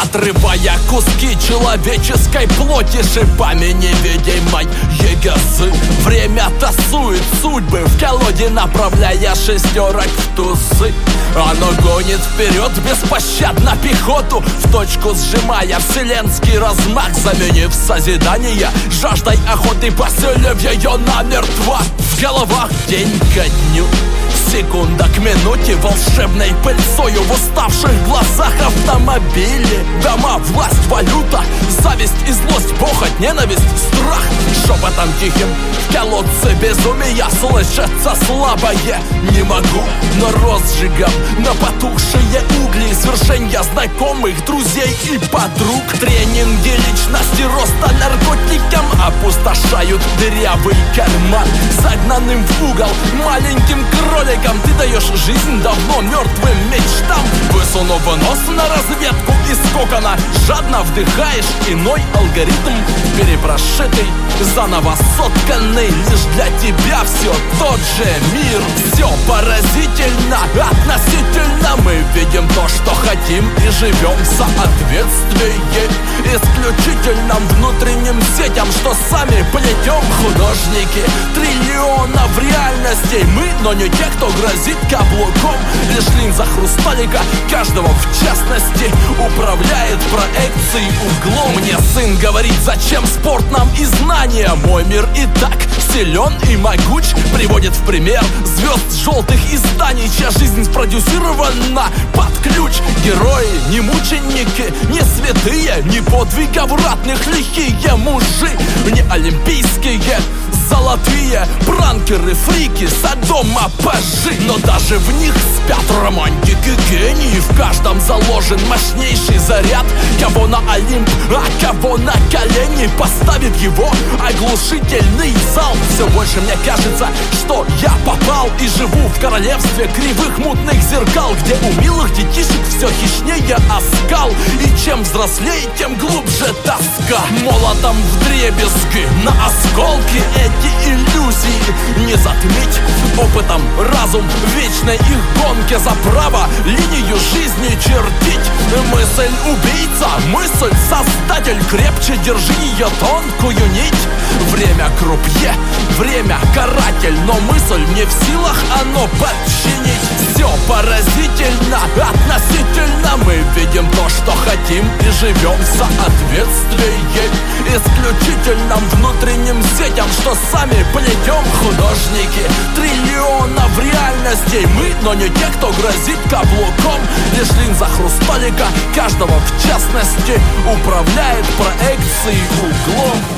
Отрывая куски человеческой плоти Шипами невидимой егозы Время тасует судьбы в колоде Направляя шестерок в тузы Оно гонит вперед беспощадно пехоту В точку сжимая вселенский размах. Заменив созидание жаждой охоты Поселив ее намертво. В головах день ко дню Секунда к минуте волшебной пыльцою В уставших глазах автомобили Дома, власть, валюта, зависть и злость Похоть, ненависть, страх. Шепотом тихим в колодце безумия Слышится слабое. Не могу, но розжигом На потухшие угли Свершения знакомых, друзей и подруг. Тренинги личности роста наркотикам Опустошают дырявый карман. Загнанным в угол маленьким кроликом Ты даешь жизнь давно мертвым мечтам. Высунув нос на из кокона Жадно вдыхаешь иной алгоритм Перепрошитый, заново сотканный Лишь для тебя. Все тот же мир Все поразительно, относительно Мы то, что хотим и живем в соответствии Исключительным внутренним сетям Что сами плетем художники. Триллионов реальностей Мы, но не те, кто грозит каблуком. Лишь линза хрусталика каждого в частности Управляет проекцией углом. Мне сын говорит, зачем спорт нам и знания Мой мир и так силен и могуч Приводит в пример звезд желтых изданий Чья жизнь спродюсирована под ключ. Герои не мученики, не святые Не подвигов ратных лихие мужи Не олимпийские золотые Пранкеры, фрики, садома, пажи Но даже в них спят романтики, гении В каждом заложен мощнейший заряд. Кого на Олимп, а кого на колени Поставит его оглушительный зал. Все больше мне кажется, что я попал И живу в королевстве кривых мутных зеркал Где у милых детишек все хищнее оскал. И чем взрослее, тем глубже тоска. Молотом в дребезги на осколки эти иллюзии. Не затмить Опытом разум вечной их гонке за право Линию жизни чертить. Мысль убийца, мысль создатель Крепче держи ее тонкую нить. Время крупье, время каратель Но мысль не в силах оно подчинить. Все поразительно, относительно Мы видим то, что хотим и живем в соответствии Исключительным внутренним сетям, что сами плетем художники Реальностей мы, но не те, кто грозит каблуком. Лишь линза хрусталика каждого в частности Управляет проекцией углом